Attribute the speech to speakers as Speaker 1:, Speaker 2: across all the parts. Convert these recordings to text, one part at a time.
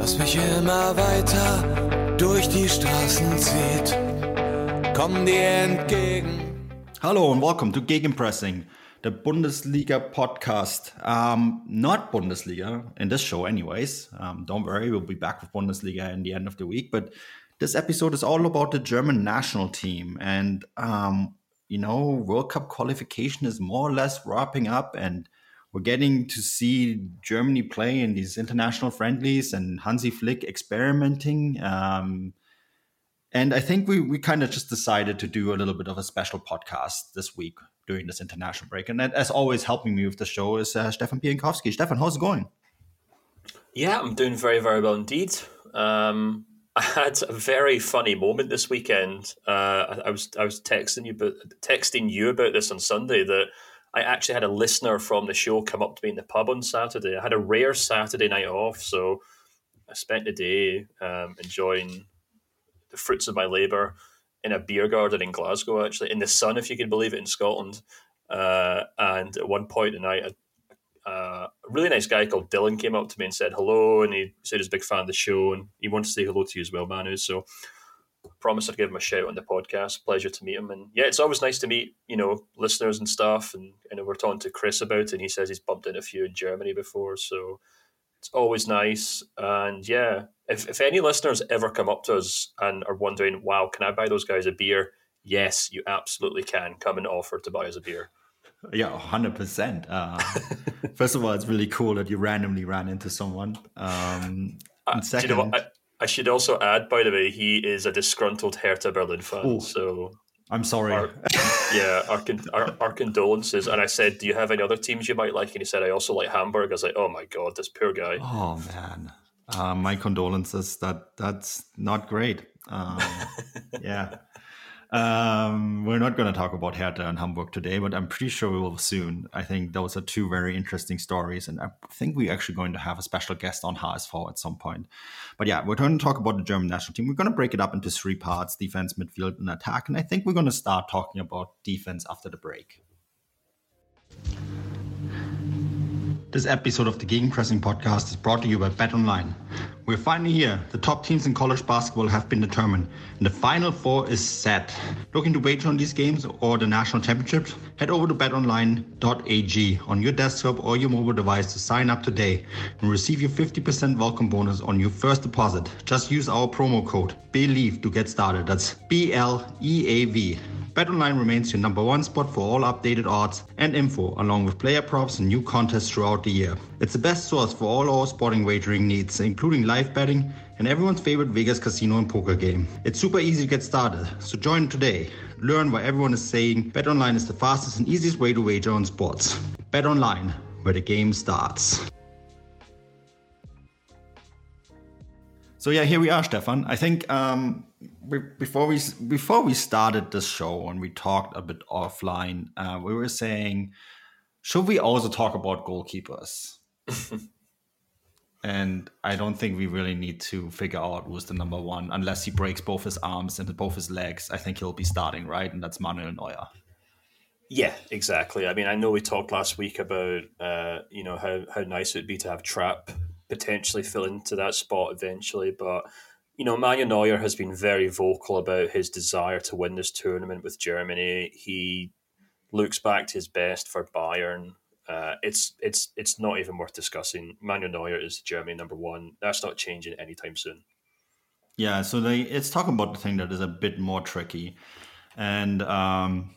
Speaker 1: das mich immer weiter durch die Straßen zieht. Komm dir entgegen.
Speaker 2: Hallo and welcome to Gegenpressing, the Bundesliga podcast. Um, not Bundesliga in this show, anyways. Um, don't worry, we'll be back with Bundesliga in the end of the week. But this episode is all about the German national team. And, um, you know, World Cup qualification is more or less wrapping up, and we're getting to see Germany play in these international friendlies and Hansi Flick experimenting. Um, and I think we, we kind of just decided to do a little bit of a special podcast this week during this international break. And that, as always, helping me with the show is uh, Stefan Bienkowski. Stefan, how's it going?
Speaker 3: Yeah, I'm doing very, very well indeed. Um, I had a very funny moment this weekend. Uh, I, I, was I was texting you, but texting you about this on Sunday that I actually had a listener from the show come up to me in the pub on Saturday. I had a rare Saturday night off, so I spent the day um, enjoying the fruits of my labour in a beer garden in Glasgow, actually, in the sun, if you can believe it, in Scotland. Uh, and at one point in the night, a, a, really nice guy called Dylan came up to me and said hello, and he said he's a big fan of the show, and he wanted to say hello to you as well, Manu. So promised I'd give him a shout on the podcast. Pleasure to meet him, and yeah, it's always nice to meet you know listeners and stuff. And you know, we're talking to Chris about it, and he says he's bumped into a few in Germany before, so it's always nice. And yeah, if, if any listeners ever come up to us and are wondering, wow, can I buy those guys a beer? Yes, you absolutely can. Come and offer to buy us a beer.
Speaker 2: Yeah, hundred uh, percent. First of all, it's really cool that you randomly ran into someone. Um,
Speaker 3: uh, second, you know I, I, should also add, by the way, he is a disgruntled Hertha Berlin fan.
Speaker 2: Ooh,
Speaker 3: so
Speaker 2: I'm sorry.
Speaker 3: Our, yeah, our, our, our condolences. And I said, "Do you have any other teams you might like?" And he said, "I also like Hamburg." I was like, "Oh my god, this poor guy."
Speaker 2: Oh man, uh, my condolences. That that's not great. Um, yeah. Um, we're not going to talk about Hertha and Hamburg today, but I'm pretty sure we will soon. I think those are two very interesting stories, and I think we're actually going to have a special guest on HSV at some point. But yeah, we're going to talk about the German national team. We're going to break it up into three parts: defense, midfield, and attack. And I think we're going to start talking about defense after the break. This episode of the Gegenpressing podcast is brought to you by BetOnline. We're finally here. The top teams in college basketball have been determined, and the final four is set. Looking to wager on these games or the national championships? Head over to betonline.ag on your desktop or your mobile device to sign up today and receive your 50% welcome bonus on your first deposit. Just use our promo code BLEAV to get started. That's B L E A V. BetOnline remains your number one spot for all updated odds and info, along with player props and new contests throughout the year. It's the best source for all our sporting wagering needs, including live betting and everyone's favorite Vegas casino and poker game. It's super easy to get started, so join today. Learn why everyone is saying BetOnline is the fastest and easiest way to wager on sports. BetOnline, where the game starts. So yeah, here we are, Stefan. I think um, we, before we before we started this show and we talked a bit offline, uh, we were saying, should we also talk about goalkeepers? and I don't think we really need to figure out who's the number one unless he breaks both his arms and both his legs. I think he'll be starting, right? And that's Manuel Neuer.
Speaker 3: Yeah, exactly. I mean, I know we talked last week about uh, you know how how nice it would be to have Trapp potentially fill into that spot eventually. But you know, Manuel Neuer has been very vocal about his desire to win this tournament with Germany. He looks back to his best for Bayern. Uh, it's it's it's not even worth discussing. Manuel Neuer is Germany number one. That's not changing anytime soon.
Speaker 2: Yeah, so they it's talking about the thing that is a bit more tricky, and um,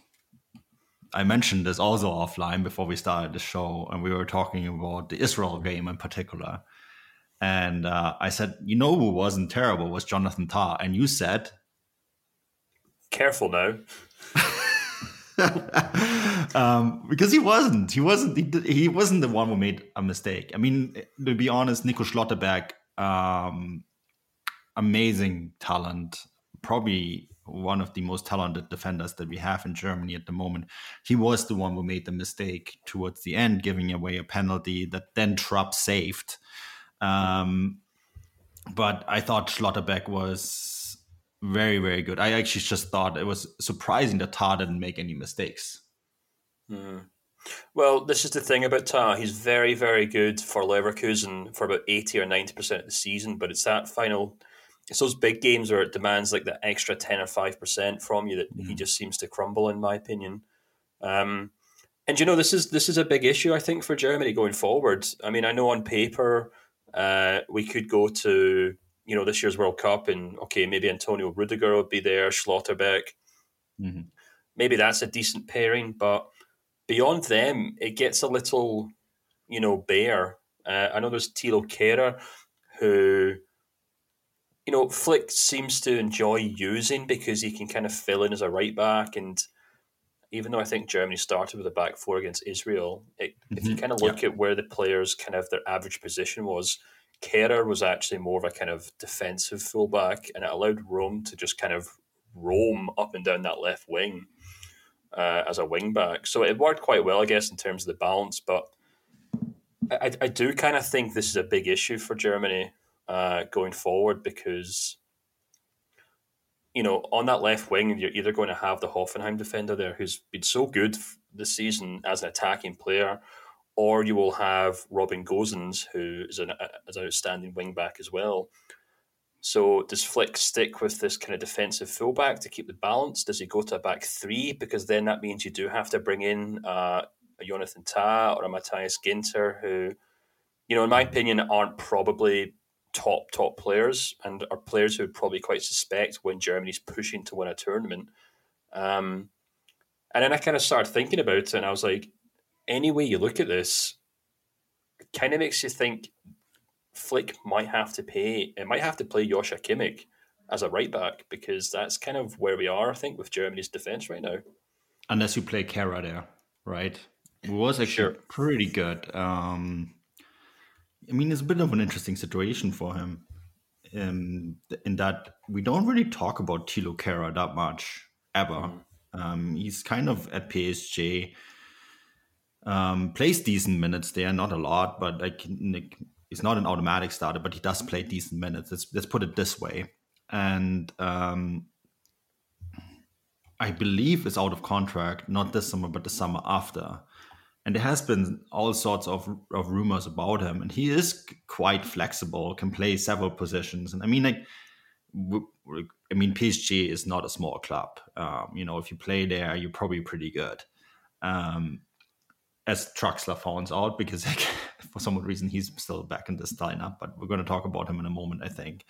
Speaker 2: I mentioned this also offline before we started the show, and we were talking about the Israel game in particular. And uh, I said, you know who wasn't terrible was Jonathan Tah. And you said,
Speaker 3: careful now.
Speaker 2: um, because he wasn't. He wasn't. He, he, wasn't the one who made a mistake. I mean, to be honest, Nico Schlotterbeck um, amazing talent, probably one of the most talented defenders that we have in Germany at the moment. He was the one who made the mistake towards the end, giving away a penalty that then Trapp saved. Um, but I thought Schlotterbeck was very, very good. I actually just thought it was surprising that Tah didn't make any mistakes.
Speaker 3: Mm. Well, this is the thing about Tah. He's very, very good for Leverkusen for about 80 or 90% of the season, but it's that final it's those big games where it demands like that extra 10 or 5% from you that mm. he mm-hmm. just seems to crumble in my opinion um, and you know this is this is a big issue i think for germany going forward i mean i know on paper uh, we could go to you know this year's world cup and okay maybe antonio rudiger would be there schlotterbeck mm-hmm. maybe that's a decent pairing but beyond them it gets a little you know bare uh, i know there's Thilo Kehrer who you know, Flick seems to enjoy using because he can kind of fill in as a right back. And even though I think Germany started with a back four against Israel, it, mm-hmm. if you mm-hmm. kind of look yeah. at where the players kind of their average position was, Kehrer was actually more of a kind of defensive fullback, and it allowed Raum to just kind of roam up and down that left wing uh, as a wing back. So it worked quite well, I guess, in terms of the balance. But I, I do kind of think this is a big issue for Germany uh, going forward because you know on that left wing you're either going to have the Hoffenheim defender there who's been so good this season as an attacking player, or you will have Robin Gosens who is an, is an outstanding wing back as well. So does Flick stick with this kind of defensive fullback to keep the balance? Does he go to a back three because then that means you do have to bring in uh, a Jonathan Tah or a Matthias Ginter who, you know, in my opinion, aren't probably top top players and are players who would probably quite suspect when Germany's pushing to win a tournament. Um, and then I kind of started thinking about it, and I was like, any way you look at this, kind of makes you think Flick might have to pay. It might have to play Joshua Kimmich as a right back because that's kind of where we are, I think, with Germany's defense right now.
Speaker 2: Unless you play Kehrer there, right? It was actually sure. pretty good. Um, I mean, it's a bit of an interesting situation for him um, in that we don't really talk about Thilo Kehrer that much ever. Mm. Um, he's kind of at PSG, um, plays decent minutes. There, not a lot, but like, like he's not an automatic starter, but he does play decent minutes. Let's, let's put it this way. And um, I believe is out of contract, not this summer, but the summer after. And there has been all sorts of, of rumors about him and he is quite flexible can play several positions. And i mean like i mean psg is not a small club. Um, you know if you play there you're probably pretty good. Um, as Draxler finds out because like, for some reason he's still back in this lineup but we're going to talk about him in a moment i think.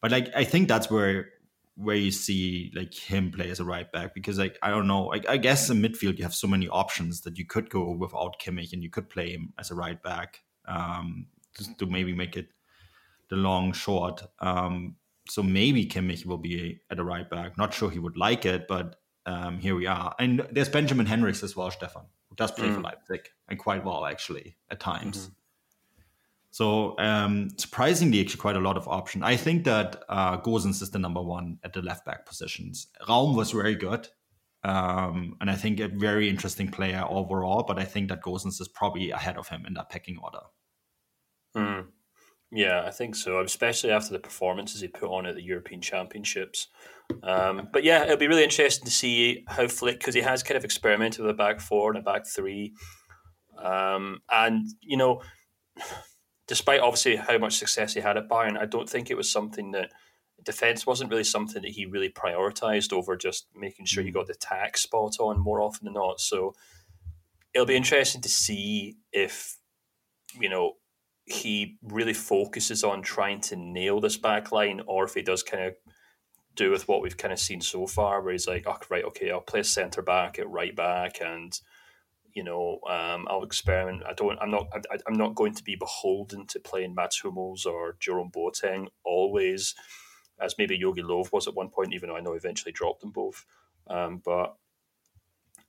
Speaker 2: But like i think that's where where you see like him play as a right back because like I don't know I, I guess in midfield you have so many options that you could go without Kimmich and you could play him as a right back um, just to maybe make it the long short um, so maybe Kimmich will be at a right back. Not sure he would like it but um, here we are. And there's Benjamin Henrichs as well Stefan does play mm. for Leipzig and quite well actually at times. Mm-hmm. So um, surprisingly, actually quite a lot of option. I think that uh, Gosens is the number one at the left back positions. Raum was very good, um, and I think a very interesting player overall. But I think that Gosens is probably ahead of him in that pecking order.
Speaker 3: Mm. Yeah, I think so, especially after the performances he put on at the European Championships. Um, but yeah, it'll be really interesting to see how Flick, because he has kind of experimented with a back four and a back three. Um, and, you know, despite obviously how much success he had at Bayern, I don't think it was something that defense wasn't really something that he really prioritized over just making sure he mm. got the tax spot on more often than not. So it'll be interesting to see if you know he really focuses on trying to nail this back line or if he does kind of do with what we've kind of seen so far where he's like oh right okay i'll play center back at right back and you know, um, I'll experiment. I don't. I'm not. I, am not going to be beholden to playing Mats Hummels or Jerome Boateng always, as maybe Yogi Löw was at one point. Even though I know eventually dropped them both, um, but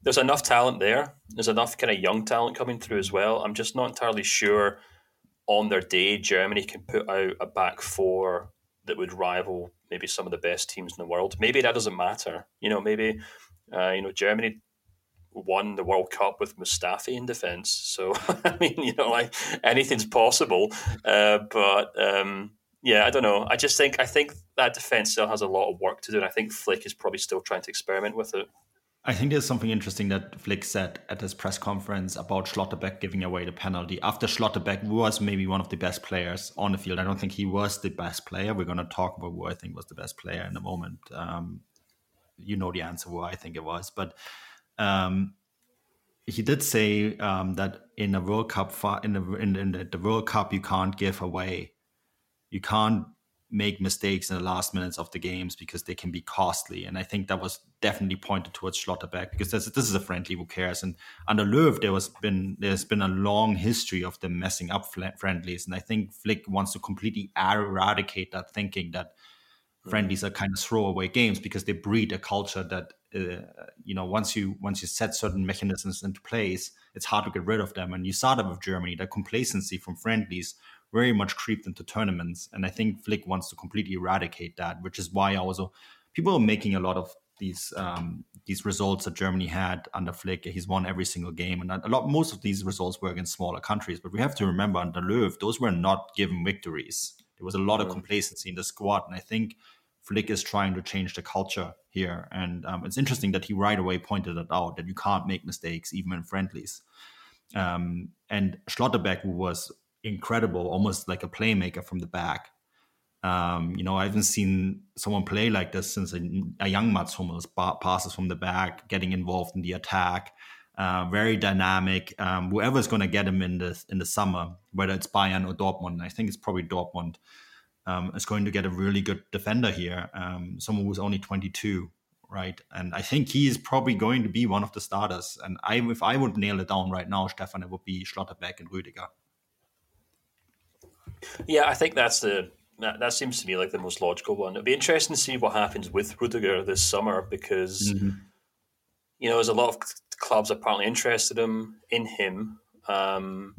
Speaker 3: there's enough talent there. There's enough kind of young talent coming through as well. I'm just not entirely sure on their day, Germany can put out a back four that would rival maybe some of the best teams in the world. Maybe that doesn't matter. You know, maybe uh, you know Germany won the World Cup with Mustafi in defence. So I mean, you know, like anything's possible. Uh, but um, yeah, I don't know. I just think I think that defence still has a lot of work to do, and I think Flick is probably still trying to experiment with it.
Speaker 2: I think there's something interesting that Flick said at his press conference about Schlotterbeck giving away the penalty. After Schlotterbeck was maybe one of the best players on the field, I don't think he was the best player. We're going to talk about who I think was the best player in a moment. Um, you know the answer who I think it was, but um, he did say um, that in a World Cup, in the, in, in the World Cup, you can't give away, you can't make mistakes in the last minutes of the games because they can be costly. And I think that was definitely pointed towards Schlotterbeck because this, this is a friendly who cares. And under Löw, there was been there's been a long history of them messing up friendlies, and I think Flick wants to completely eradicate that thinking that friendlies are kind of throwaway games because they breed a culture that uh, you know once you once you set certain mechanisms into place, it's hard to get rid of them. And you saw that with Germany, that complacency from friendlies very much creeped into tournaments. And I think Flick wants to completely eradicate that, which is why also people are making a lot of these um, these results that Germany had under Flick. He's won every single game, and a lot most of these results were against smaller countries. But we have to remember under Löw, those were not given victories. There was a lot of complacency in the squad, and I think Flick is trying to change the culture here. And um, it's interesting that he right away pointed it out that you can't make mistakes even in friendlies. Um, and Schlotterbeck, was incredible, almost like a playmaker from the back. Um, you know, I haven't seen someone play like this since a, a young Mats Hummels passes from the back, getting involved in the attack. Uh, very dynamic. Um, whoever's going to get him in the in the summer, whether it's Bayern or Dortmund, I think it's probably Dortmund, um, is going to get a really good defender here. Um, someone who's only 22, right? And I think he is probably going to be one of the starters. And I, if I would nail it down right now, Stefan, it would be Schlotterbeck and Rüdiger.
Speaker 3: Yeah, I think that's the that, that seems to me like the most logical one. It'd be interesting to see what happens with Rudiger this summer because mm-hmm. you know there's a lot of clubs apparently interested him in him. Um,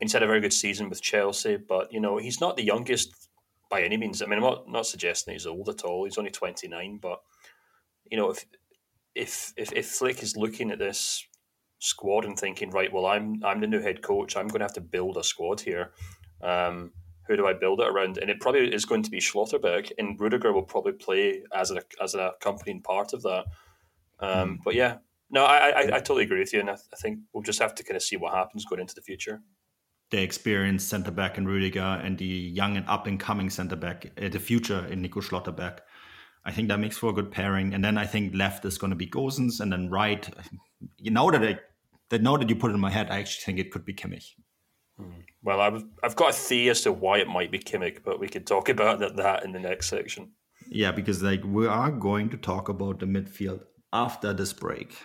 Speaker 3: he's had a very good season with Chelsea, but you know he's not the youngest by any means. I mean, I'm not not suggesting he's old at all. He's only 29, but you know if if if, if Flick is looking at this squad and thinking, right, well, I'm I'm the new head coach. I'm going to have to build a squad here. Um, who do I build it around? And it probably is going to be Schlotterbeck, and Rudiger will probably play as a as an accompanying part of that. Um, mm. But yeah, no, I, I, I totally agree with you, and I, I, think we'll just have to kind of see what happens going into the future.
Speaker 2: The experienced centre back in Rudiger and the young and up and coming centre back, uh, the future in Nico Schlotterbeck. I think that makes for a good pairing. And then I think left is going to be Gosens, and then right. You know that I that now that you put it in my head, I actually think it could be Kimmich.
Speaker 3: Well, I've I've got a theory as to why it might be Kimmich, but we could talk about that, that in the next section.
Speaker 2: Yeah, because like we are going to talk about the midfield after this break.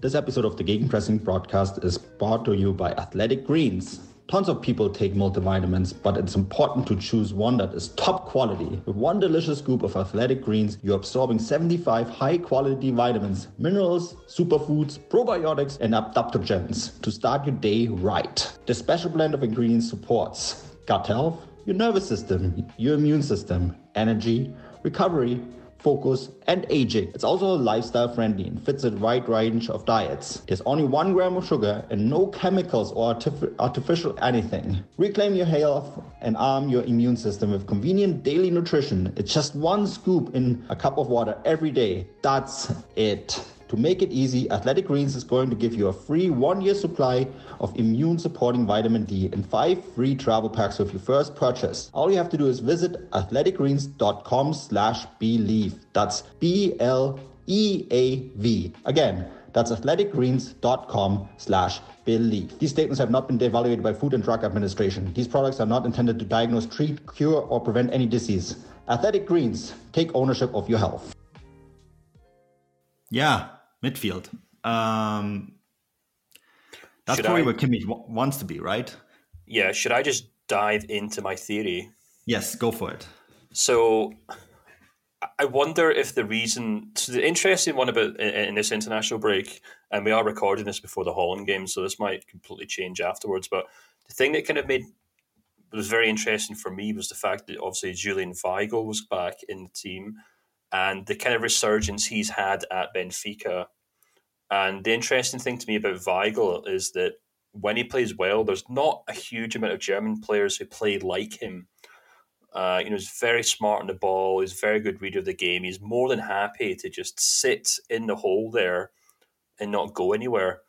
Speaker 2: This episode of the Gegenpressing broadcast is brought to you by Athletic Greens. Tons of people take multivitamins, but it's important to choose one that is top quality. With one delicious scoop of athletic greens, you're absorbing 75 high quality vitamins, minerals, superfoods, probiotics, and adaptogens to start your day right. The special blend of ingredients supports gut health, your nervous system, your immune system, energy, recovery, focus, and aging. It's also lifestyle friendly and fits a wide range of diets. There's only one gram of sugar and no chemicals or artif- artificial anything. Reclaim your health and arm your immune system with convenient daily nutrition. It's just one scoop in a cup of water every day. That's it. To make it easy, Athletic Greens is going to give you a free one year supply of immune supporting vitamin D and five free travel packs with your first purchase. All you have to do is visit athleticgreens.com slash bleav. That's B L E A V. Again, that's athleticgreens.com slash bleav. These statements have not been evaluated by Food and Drug Administration. These products are not intended to diagnose, treat, cure, or prevent any disease. Athletic Greens, take ownership of your health. Yeah, midfield. Um, that's should probably I, where Kimmich w- wants to be, right?
Speaker 3: Yeah. Should I just dive into my theory?
Speaker 2: Yes, go for it.
Speaker 3: So, I wonder if the reason. So the interesting one about in, in this international break and we are recording this before the Holland game, so this might completely change afterwards. But the thing that kind of made was very interesting for me was the fact that obviously Julian Weigl was back in the team, and the kind of resurgence he's had at Benfica. And the interesting thing to me about Weigl is that when he plays well, there's not a huge amount of German players who play like him. Uh, you know, he's very smart on the ball. He's a very good reader of the game. He's more than happy to just sit in the hole there and not go anywhere.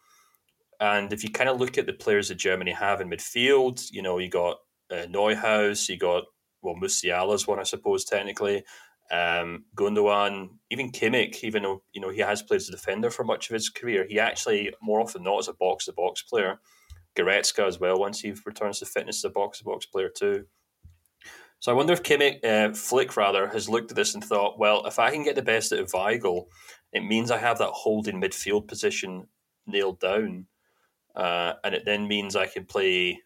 Speaker 3: And if you kind of look at the players that Germany have in midfield, you know, you got uh, Neuhaus, you got well Musiala's one, I suppose, technically. Um, Gundogan, even Kimmich, even though you know he has played as a defender for much of his career, he actually more often not as a box to box player. Goretzka as well, once he returns to fitness, as a box to box player too. So I wonder if Kimmich, uh, Flick rather, has looked at this and thought, well, if I can get the best out of Weigl, it means I have that holding midfield position nailed down. Uh, and it then means I can play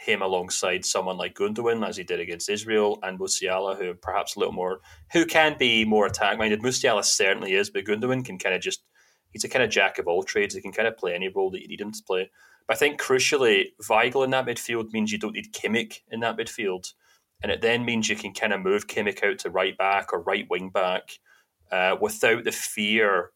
Speaker 3: him alongside someone like Gundogan, as he did against Israel, and Musiala, who perhaps a little more, who can be more attack minded. Musiala certainly is, but Gundogan can kind of just, he's a kind of jack of all trades. He can kind of play any role that you need him to play. But I think crucially, Weigl in that midfield means you don't need Kimmich in that midfield. And it then means you can kind of move Kimmich out to right back or right wing back uh, without the fear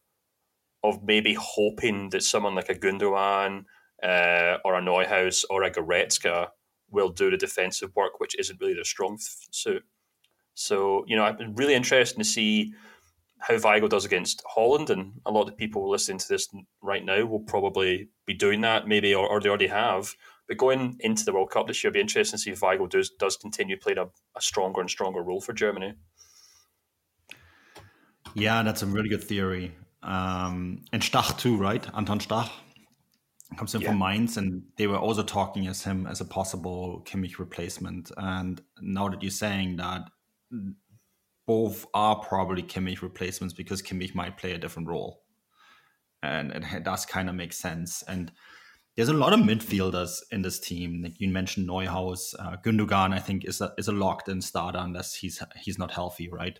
Speaker 3: of maybe hoping that someone like a Gundogan uh, or a Neuhaus or a Goretzka will do the defensive work, which isn't really their strong suit. So, you know, I've been really interested to see how Weigl does against Holland, and a lot of people listening to this right now will probably be doing that, maybe, or, or they already have. But going into the World Cup this year, it'll be interesting to see if Weigl does, does continue playing a, a stronger and stronger role for Germany.
Speaker 2: Yeah, that's a really good theory. Um, and Stach too, right? Anton Stach comes in yeah. from Mainz, and they were also talking as him as a possible Kimmich replacement. And now that you're saying that, both are probably Kimmich replacements because Kimmich might play a different role, and it does kind of make sense. And there's a lot of midfielders in this team. Like you mentioned Neuhaus, uh, Gundogan. I think is a is a locked in starter unless he's he's not healthy, right?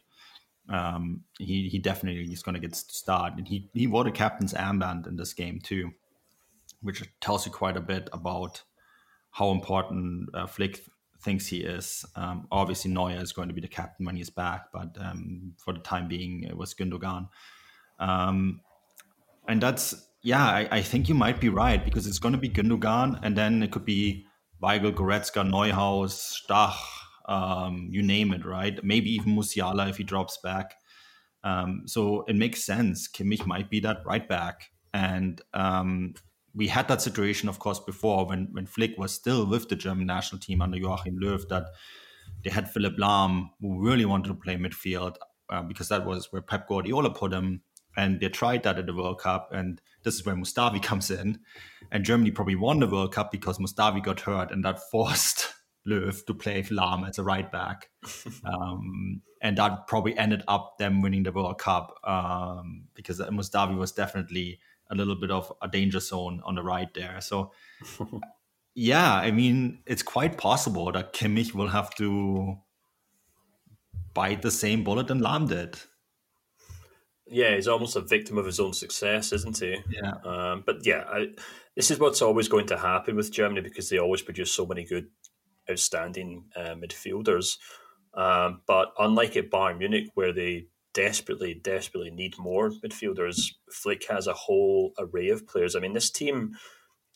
Speaker 2: Um, he he definitely is going to get start, and he he wore the captain's armband in this game too which tells you quite a bit about how important uh, Flick thinks he is. Um, obviously, Neuer is going to be the captain when he's back, but um, for the time being, it was Gundogan. Um, and that's, yeah, I, I, think you might be right because it's going to be Gundogan, and then it could be Weigl, Goretzka, Neuhaus, Stach, um, you name it, right? Maybe even Musiala if he drops back. Um, so it makes sense. Kimmich might be that right back. And um, we had that situation, of course, before when when Flick was still with the German national team under Joachim Löw. That they had Philipp Lahm, who really wanted to play midfield uh, because that was where Pep Guardiola put him, and they tried that at the World Cup. And this is where Mustafi comes in, and Germany probably won the World Cup because Mustafi got hurt, and that forced Löw to play Lahm as a right back, um, and that probably ended up them winning the World Cup um, because Mustafi was definitely a little bit of a danger zone on the right there. So, yeah, I mean, it's quite possible that Kimmich will have to bite the same bullet and Lahm did.
Speaker 3: Yeah, he's almost a victim of his own success, isn't he?
Speaker 2: Yeah.
Speaker 3: Um, but yeah, I, this is what's always going to happen with Germany because they always produce so many good, outstanding uh, midfielders. Um, but unlike at Bayern Munich, where they desperately, desperately need more midfielders. Flick has a whole array of players. I mean, this team,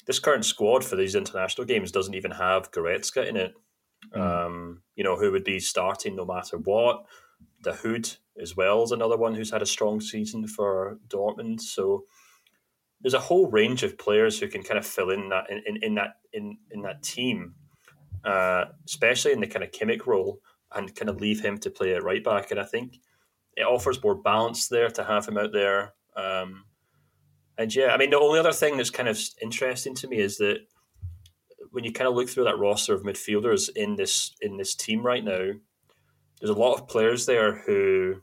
Speaker 3: this current squad for these international games doesn't even have Goretzka in it. Mm. Um, you know, who would be starting no matter what. Dahoud as well is another one who's had a strong season for Dortmund. So there's a whole range of players who can kind of fill in that in, in, in that in, in that team, uh, especially in the kind of Kimmich role, and kind of leave him to play at right back. And I think it offers more balance there to have him out there. Um, and yeah, I mean, the only other thing that's kind of interesting to me is that when you kind of look through that roster of midfielders in this in this team right now, there's a lot of players there who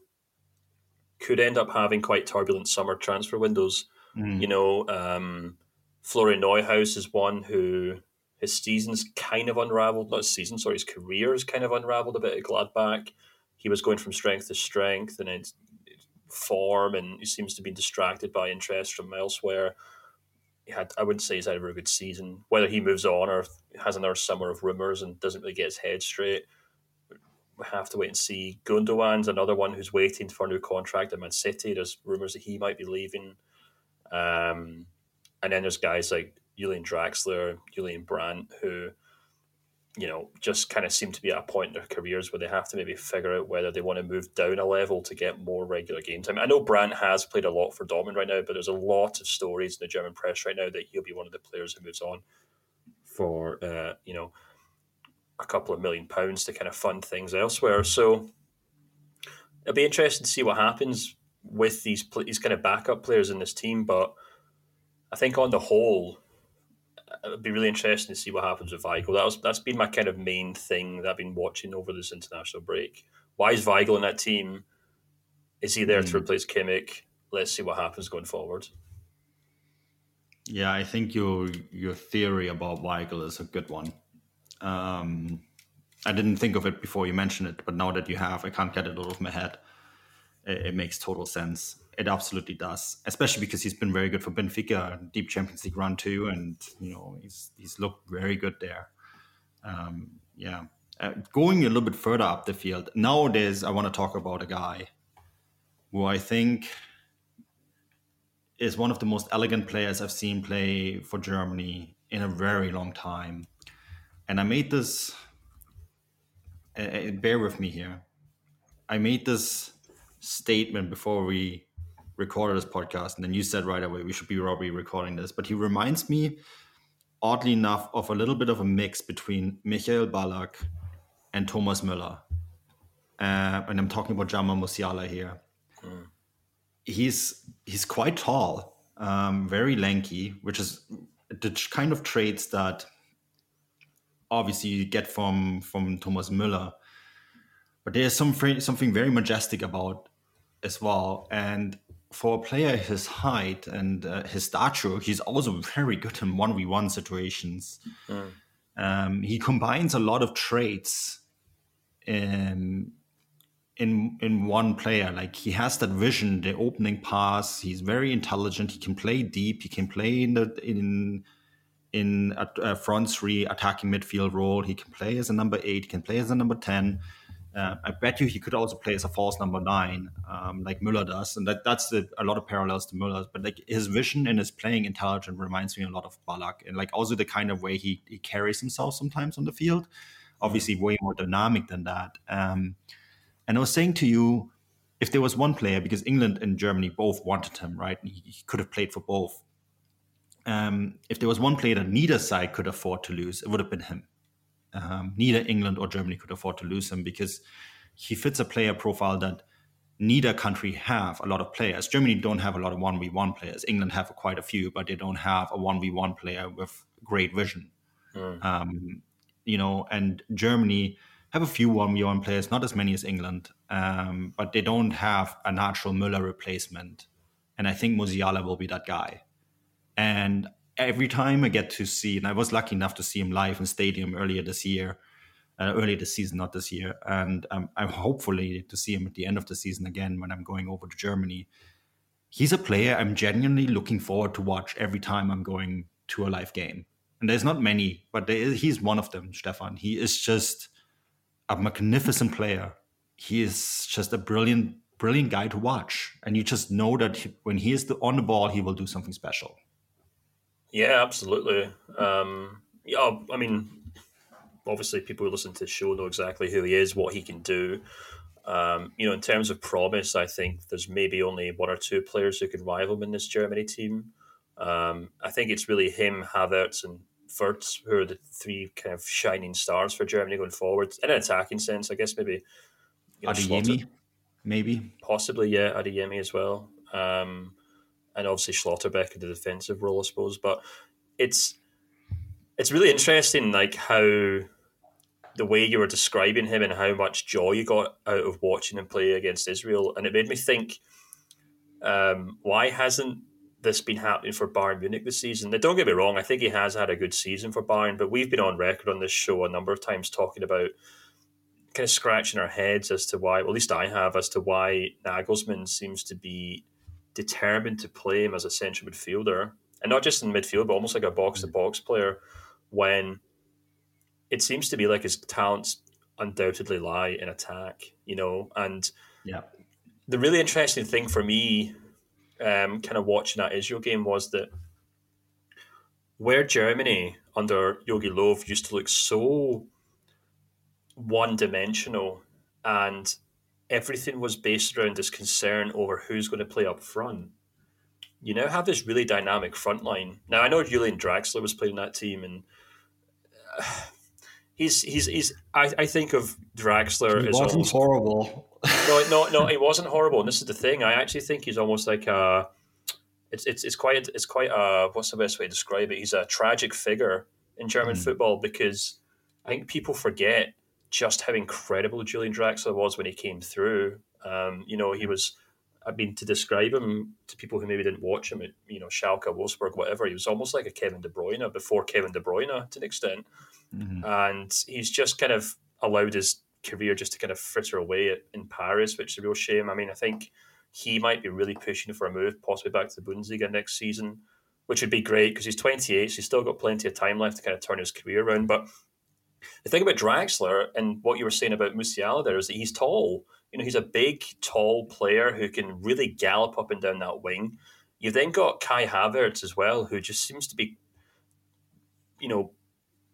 Speaker 3: could end up having quite turbulent summer transfer windows. Mm. You know, um, Florian Neuhaus is one who his season's kind of unraveled. Not his season, sorry, his career's kind of unraveled a bit at Gladbach he was going from strength to strength, and it's form, and he seems to be distracted by interest from elsewhere. He had, I wouldn't say he's had a very good season. Whether he moves on or has another summer of rumours and doesn't really get his head straight, we have to wait and see. Gundogan's another one who's waiting for a new contract at Man City. There's rumours that he might be leaving. Um, and then there's guys like Julian Draxler, Julian Brandt, who you know, just kind of seem to be at a point in their careers where they have to maybe figure out whether they want to move down a level to get more regular game time. I know Brandt has played a lot for Dortmund right now, but there's a lot of stories in the German press right now that he'll be one of the players who moves on for, uh, you know, a couple of million pounds to kind of fund things elsewhere. So it'll be interesting to see what happens with these these kind of backup players in this team. But I think on the whole, it'd be really interesting to see what happens with Weigl. That was that's been my kind of main thing that I've been watching over this international break. Why is Weigl in that team? Is he there mm. to hmm. replace Kimmich? Let's see what happens going forward.
Speaker 2: Yeah, I think your your theory about Weigl is a good one. Um, I didn't think of it before you mentioned it, but now that you have, I can't get it out of my head. It, it makes total sense. It absolutely does, especially because he's been very good for Benfica, deep Champions League run too, and you know he's he's looked very good there. Um, yeah, uh, going a little bit further up the field nowadays, I want to talk about a guy who I think is one of the most elegant players I've seen play for Germany in a very long time, and I made this. Uh, bear with me here. I made this statement before we recorded this podcast, and then you said right away we should be probably recording this. But he reminds me, oddly enough, of a little bit of a mix between Michael Ballack and Thomas Müller. Uh, and I'm talking about Jamal Musiala here. Mm. He's he's quite tall, um, very lanky, which is the kind of traits that obviously you get from from Thomas Müller. But there's some something very majestic about as well, and for a player his height and uh, his stature, he's also very good in 1v1 situations. Mm. Um, he combines a lot of traits in, in in one player. Like he has that vision, the opening pass. He's very intelligent. He can play deep. He can play in the in in a, a front three attacking midfield role. He can play as a number eight. He can play as a number ten. Uh, I bet you he could also play as a false number nine, um, like Müller does, and that that's the, a lot of parallels to Müller. But like his vision and his playing intelligence reminds me a lot of Ballack, and like also the kind of way he he carries himself sometimes on the field. Obviously, way more dynamic than that. Um, and I was saying to you, if there was one player, because England and Germany both wanted him, right? He, he could have played for both. Um, if there was one player that neither side could afford to lose, it would have been him um, neither England or Germany could afford to lose him because he fits a player profile that neither country have a lot of players. Germany don't have a lot of 1v1 players. England have quite a few, but they don't have a 1v1 player with great vision. Mm. Um, you know, and Germany have a few 1v1 players, not as many as England, um, but they don't have a natural Müller replacement. And I think Musiala will be that guy. And every time I get to see, and I was lucky enough to see him live in stadium earlier this year, uh, earlier this season, not this year, and um, I'm hopefully to see him at the end of the season again when I'm going over to Germany. He's a player I'm genuinely looking forward to watch every time I'm going to a live game. And there's not many, but he's one of them, Stefan. He is just a magnificent player. He is just a brilliant, brilliant guy to watch. And you just know that he, when he is the, on the ball, he will do something special.
Speaker 3: Yeah, absolutely. Um, yeah, I mean, obviously, people who listen to the show know exactly who he is, what he can do. Um, you know, in terms of promise, I think there's maybe only one or two players who can rival him in this Germany team. Um, I think it's really him, Havertz, and Wirtz who are the three kind of shining stars for Germany going forward in an attacking sense. I guess maybe
Speaker 2: you know, Adeyemi, maybe
Speaker 3: possibly yeah, Adeyemi as well. Um, and obviously Schlotterbeck in the defensive role, I suppose. But it's it's really interesting, like how the way you were describing him and how much joy you got out of watching him play against Israel, and it made me think, um, why hasn't this been happening for Bayern Munich this season? Now, don't get me wrong, I think he has had a good season for Bayern, but we've been on record on this show a number of times talking about kind of scratching our heads as to why, well, at least I have, as to why Nagelsmann seems to be determined to play him as a central midfielder, and not just in midfield, but almost like a box to box player. When it seems to be like his talents undoubtedly lie in attack, you know, and
Speaker 2: yeah,
Speaker 3: the really interesting thing for me, um, kind of watching that Israel game was that where Germany under Yogi Löw used to look so one dimensional and everything was based around this concern over who's going to play up front. You now have this really dynamic front line. Now I know Julian Draxler was playing that team, and uh, he's he's he's. I, I think of Draxler
Speaker 2: he
Speaker 3: as
Speaker 2: wasn't
Speaker 3: almost,
Speaker 2: horrible.
Speaker 3: no, no, no, he wasn't horrible. And this is the thing. I actually think he's almost like a. It's it's it's quite it's quite a what's the best way to describe it? He's a tragic figure in German mm. football because I think people forget just how incredible Julian Draxler was when he came through. Um, you know, he was. I mean, to describe him to people who maybe didn't watch him at you know Schalke, Wolfsburg, whatever, he was almost like a Kevin De Bruyne before Kevin De Bruyne to an extent, mm-hmm. and he's just kind of allowed his career just to kind of fritter away in Paris, which is a real shame. I mean, I think he might be really pushing for a move, possibly back to the Bundesliga next season, which would be great because he's 28, so he's still got plenty of time left to kind of turn his career around. But the thing about Draxler and what you were saying about Musiala there is that he's tall. You know, he's a big, tall player who can really gallop up and down that wing. You've then got Kai Havertz as well, who just seems to be, you know,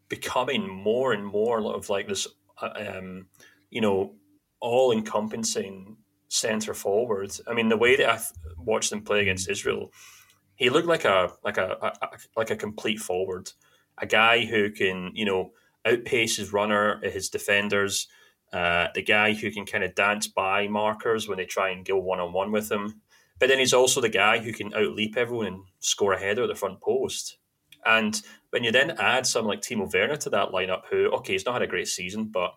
Speaker 3: becoming more and more of like this, uh, um, you know, all encompassing centre forward. I mean, the way that I watched him play against Israel, he looked like a like a, a like a complete forward, a guy who can you know outpace his runner, his defenders, uh, the guy who can kind of dance by markers when they try and go one on one with him. But then he's also the guy who can outleap everyone and score a header at the front post. And when you then add someone like Timo Werner to that lineup, who, okay, he's not had a great season, but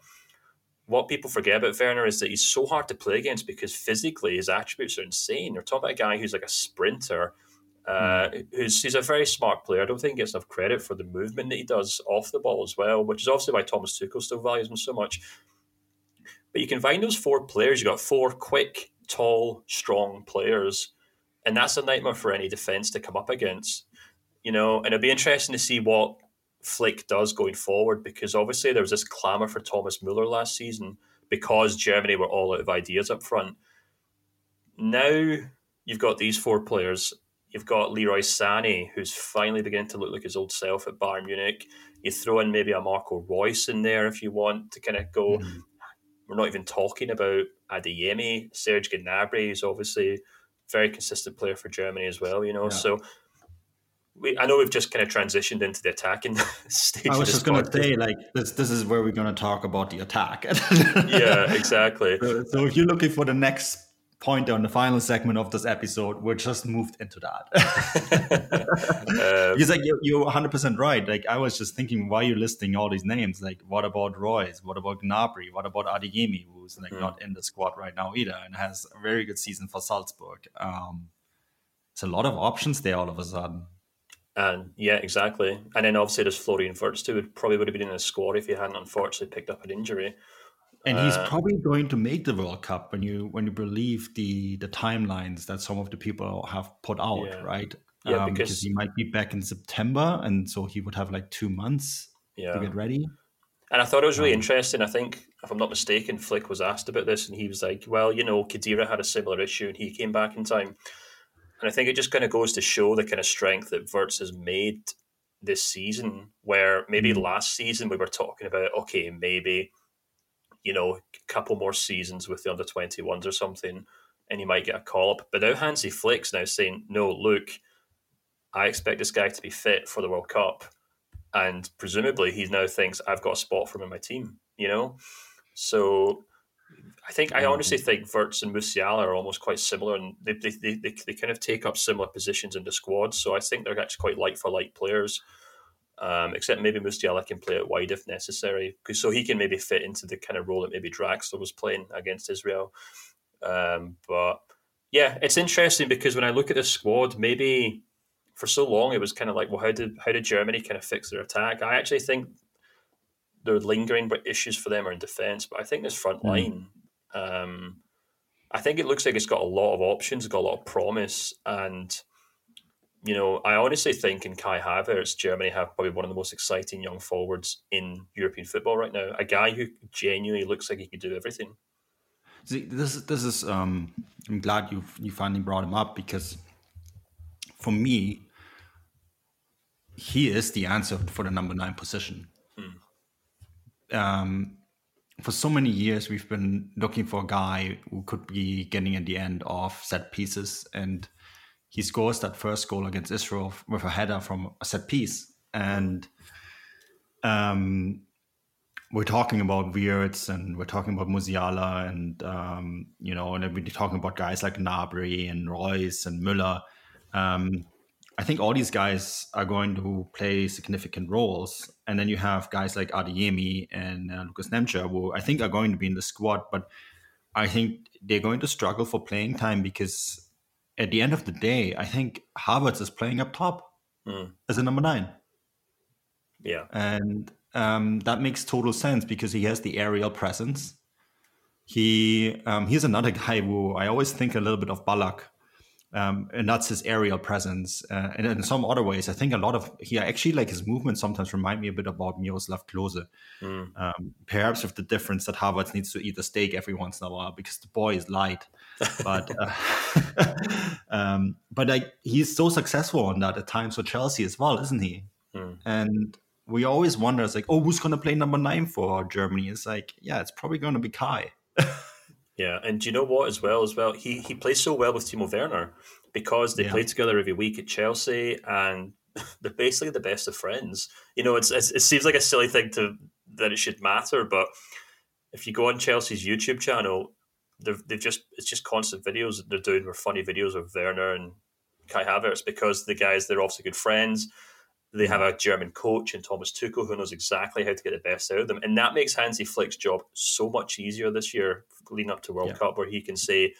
Speaker 3: what people forget about Werner is that he's so hard to play against because physically his attributes are insane. You're talking about a guy who's like a sprinter uh, mm. who's he's a very smart player. I don't think he gets enough credit for the movement that he does off the ball as well, which is obviously why Thomas Tuchel still values him so much. But you can find those four players. You've got four quick, tall, strong players, and that's a nightmare for any defense to come up against. You know, and it'll be interesting to see what Flick does going forward because obviously there was this clamour for Thomas Muller last season because Germany were all out of ideas up front. Now you've got these four players You've got Leroy Sané, who's finally beginning to look like his old self at Bayern Munich. You throw in maybe a Marco Reus in there if you want to kind of go. Mm. We're not even talking about Adeyemi. Serge Gnabry is obviously a very consistent player for Germany as well, you know. Yeah. So we, I know we've just kind of transitioned into the attacking stage.
Speaker 2: I was just going to say, like this. This is where we're going to talk about the attack.
Speaker 3: yeah, exactly.
Speaker 2: So, so, if you're looking for the next point on the final segment of this episode, we're just moved into that. um, because like you're, you're 100% right. Like I was just thinking, why are you listing all these names? Like what about Reus? What about Gnabry? What about Adeyemi, who's like mm. not in the squad right now either and has a very good season for Salzburg? Um, it's a lot of options there all of a sudden.
Speaker 3: And yeah, exactly. And then obviously there's Florian Wirtz too. Would probably would have been in the squad if he hadn't unfortunately picked up an injury.
Speaker 2: And he's uh, probably going to make the World Cup when you when you believe the the timelines that some of the people have put out, yeah. right? Yeah, um, because, because, he might be back in September, and so he would have like two months yeah. to get ready.
Speaker 3: And I thought it was really um, interesting. I think, if I'm not mistaken, Flick was asked about this, and he was like, "Well, you know, Khedira had a similar issue, and he came back in time." And I think it just kind of goes to show the kind of strength that Wirtz has made this season. Where maybe mm-hmm. last season we were talking about, okay, maybe you know, a couple more seasons with the under 21s or something, and you might get a call up. But now Hansi Flick's now saying, no, look, I expect this guy to be fit for the World Cup. And presumably he now thinks I've got a spot for him in my team, you know? So I think, I honestly think Wirtz and Musiala are almost quite similar and they, they, they, they, kind of take up similar positions in the squad. So I think they're actually quite like for like players um, except maybe Musiala can play it wide if necessary, because so he can maybe fit into the kind of role that maybe Draxler was playing against Israel. Um, but yeah, it's interesting because when I look at the squad, maybe for so long it was kind of like, well, how did how did Germany kind of fix their attack? I actually think there are lingering issues for them are in defence, but I think this front hmm. line, um, I think it looks like it's got a lot of options, got a lot of promise, and you know, I honestly think in Kai Havertz, Germany have probably one of the most exciting young forwards in European football right now. A guy who genuinely looks like he could do everything.
Speaker 2: See, this this is. Um, I'm glad you you finally brought him up because, for me, he is the answer for the number nine position. Hmm. Um, for so many years, we've been looking for a guy who could be getting at the end of set pieces, and he scores that first goal against Israel with a header from a set piece. And um, we're talking about Wirtz and we're talking about Musiala and um, you know, and we're talking about guys like Gnabry and Reus and Müller. Um, I think all these guys are going to play significant roles, and then you have guys like Adeyemi and uh, Lukas Nmecha, who I think are going to be in the squad, but I think they're going to struggle for playing time because at the end of the day, I think Havertz is playing up top mm. as a number nine.
Speaker 3: Yeah,
Speaker 2: and um, that makes total sense because he has the aerial presence. He um, he's another guy who I always think a little bit of Ballack um, and that's his aerial presence. Uh, and in some other ways, I think a lot of he actually like his movements sometimes remind me a bit about Miroslav Klose. Mm. Um, perhaps with the difference that Havertz needs to eat a steak every once in a while because the boy is light. But uh, um, but like he's so successful on that at times for Chelsea as well, isn't he? Mm. And we always wonder, it's like, oh, who's going to play number nine for Germany? It's like, yeah, it's probably going to be Kai.
Speaker 3: Yeah, and do you know what as well? As well, he he plays so well with Timo Werner because they yeah. play together every week at Chelsea, and they're basically the best of friends. You know, it's, it's, it seems like a silly thing to that it should matter, but if you go on Chelsea's YouTube channel, they've they've just it's just constant videos that they're doing were funny videos of Werner and Kai Havertz because the guys they're also good friends. They have a German coach in Thomas Tuchel who knows exactly how to get the best out of them. And that makes Hansi Flick's job so much easier this year, leading up to World yeah. Cup, where he can say,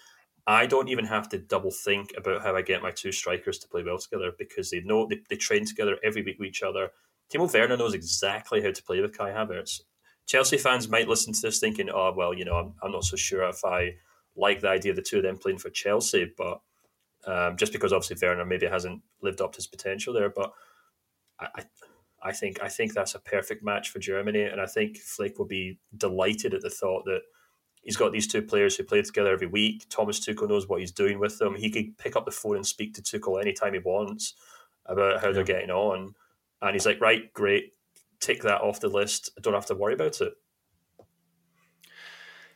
Speaker 3: I don't even have to double think about how I get my two strikers to play well together because they know they, they train together every week with each other. Timo Werner knows exactly how to play with Kai Havertz. Chelsea fans might listen to this thinking, oh, well, you know, I'm, I'm not so sure if I like the idea of the two of them playing for Chelsea, but um, just because obviously Werner maybe hasn't lived up to his potential there. But I, I think I think that's a perfect match for Germany, and I think Flick will be delighted at the thought that he's got these two players who play together every week. Thomas Tuchel knows what he's doing with them. He could pick up the phone and speak to Tuchel anytime he wants about how yeah. they're getting on, and he's like, right, great, take that off the list. I don't have to worry about it.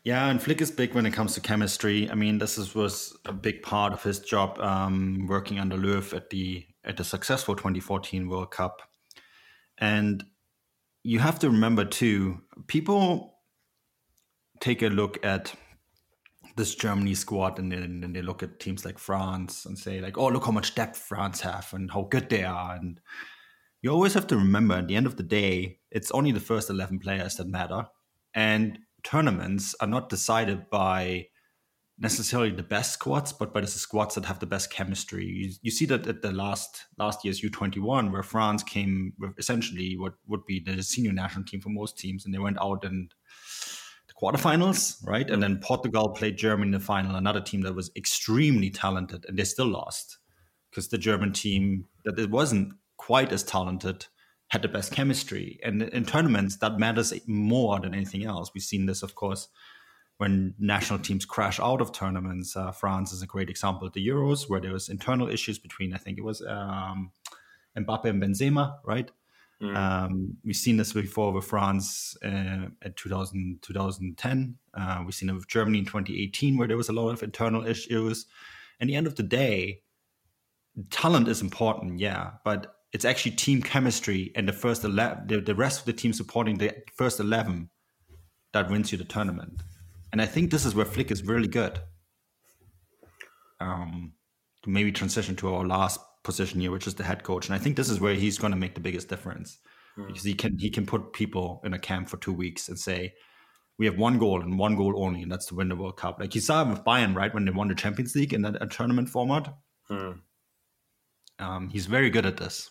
Speaker 2: Yeah, and Flick is big when it comes to chemistry. I mean, this is, was a big part of his job um, working under Löw at the at the successful 2014 World Cup. And you have to remember too, people take a look at this Germany squad and then, and they look at teams like France and say like, oh, look how much depth France have and how good they are. And you always have to remember at the end of the day, it's only the first 11 players that matter. And tournaments are not decided by necessarily the best squads, but by the squads that have the best chemistry. You, you see that at the last last year's U twenty one, where France came with essentially what would be the senior national team for most teams, and they went out in the quarterfinals, right? And mm. then Portugal played Germany in the final, another team that was extremely talented, and they still lost because the German team that it wasn't quite as talented had the best chemistry. And in tournaments, that matters more than anything else. We've seen this, of course when national teams crash out of tournaments. Uh, France is a great example at the Euros, where there was internal issues between, I think it was um, Mbappe and Benzema, right? Mm. Um, we've seen this before with France uh, at 2000, 2010. Uh, we've seen it with Germany in 2018, where there was a lot of internal issues. At the end of the day, talent is important, yeah, but it's actually team chemistry and the first 11, the, the rest of the team supporting the first 11 that wins you the tournament. And I think this is where Flick is really good. Um, to maybe transition to our last position here, which is the head coach. And I think this is where he's going to make the biggest difference hmm. because he can he can put people in a camp for two weeks and say, we have one goal and one goal only, and that's to win the World Cup. Like you saw with Bayern, right, when they won the Champions League in a, a tournament format. Hmm. Um, he's very good at this.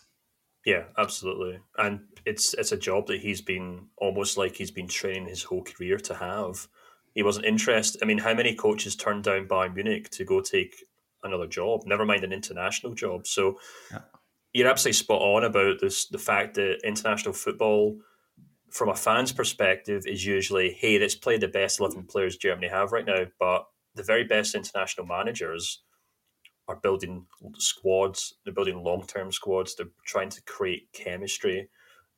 Speaker 3: Yeah, absolutely. And it's it's a job that he's been almost like he's been training his whole career to have. He wasn't interested. I mean, how many coaches turned down Bayern Munich to go take another job? Never mind an international job. So yeah. you're absolutely spot on about this. The fact that international football, from a fan's perspective, is usually, hey, let's play the best eleven players Germany have right now. But the very best international managers are building squads. They're building long term squads. They're trying to create chemistry.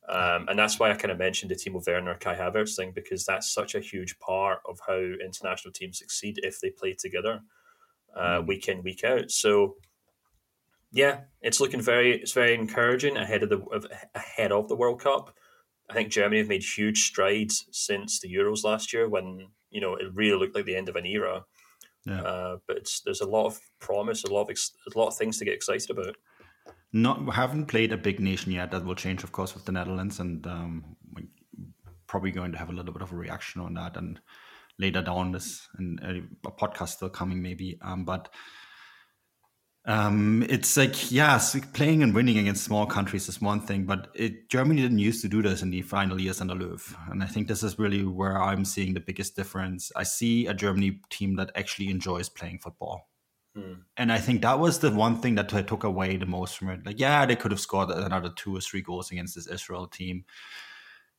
Speaker 3: Um, and that's why I kind of mentioned the Timo Werner, Kai Havertz thing, because that's such a huge part of how international teams succeed if they play together uh, mm. week in, week out. So, yeah, it's looking very, it's very encouraging ahead of the ahead of the World Cup. I think Germany have made huge strides since the Euros last year, when you know it really looked like the end of an era. Yeah. Uh, but there's a lot of promise, a lot of ex- a lot of things to get excited about.
Speaker 2: Not haven't played a big nation yet. That will change, of course, with the Netherlands, and um, probably going to have a little bit of a reaction on that. And later down, this and a, podcast still coming, maybe. Um, but um, it's like yes, playing and winning against small countries is one thing, but it, Germany didn't used to do this in the final years under Löw, and I think this is really where I'm seeing the biggest difference. I see a Germany team that actually enjoys playing football, hmm. and I think that was the one thing that I took away the most from it. Like, yeah, they could have scored another two or three goals against this Israel team,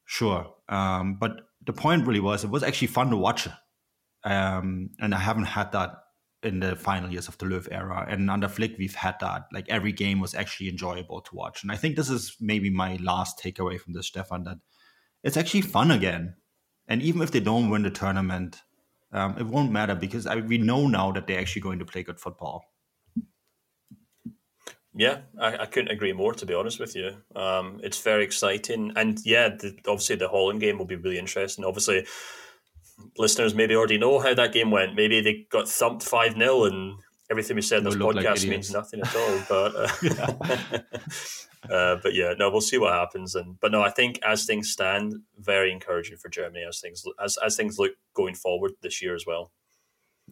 Speaker 2: sure, um, but the point really was it was actually fun to watch, um, and I haven't had that in the final years of the Löw era. And under Flick, we've had that. Like every game was actually enjoyable to watch. And I think this is maybe my last takeaway from this, Stefan, that it's actually fun again. And even if they don't win the tournament, um, it won't matter because I, we know now that they're actually going to play good football.
Speaker 3: Yeah, I, I couldn't agree more. To be honest with you, um, it's very exciting, and yeah, the, obviously the Holland game will be really interesting. Obviously, listeners maybe already know how that game went. Maybe they got thumped 5 0 and everything we said in this podcast like means nothing at all. But uh, uh, but yeah, no, we'll see what happens. And but no, I think as things stand, very encouraging for Germany as things as as things look going forward this year as well.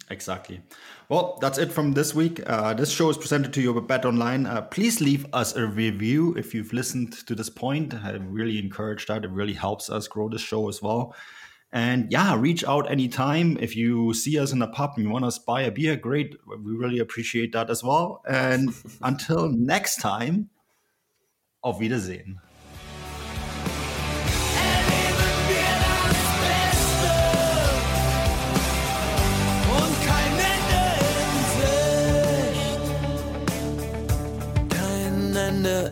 Speaker 2: Exactly. Well, that's it from this week. Uh, this show is presented to you by Bet Online. Uh, please leave us a review if you've listened to this point. I really encourage that. It really helps us grow the show as well. And yeah, reach out anytime. If you see us in a pub and you want us buy a beer, great. We really appreciate that as well. And until next time, auf Wiedersehen. Ende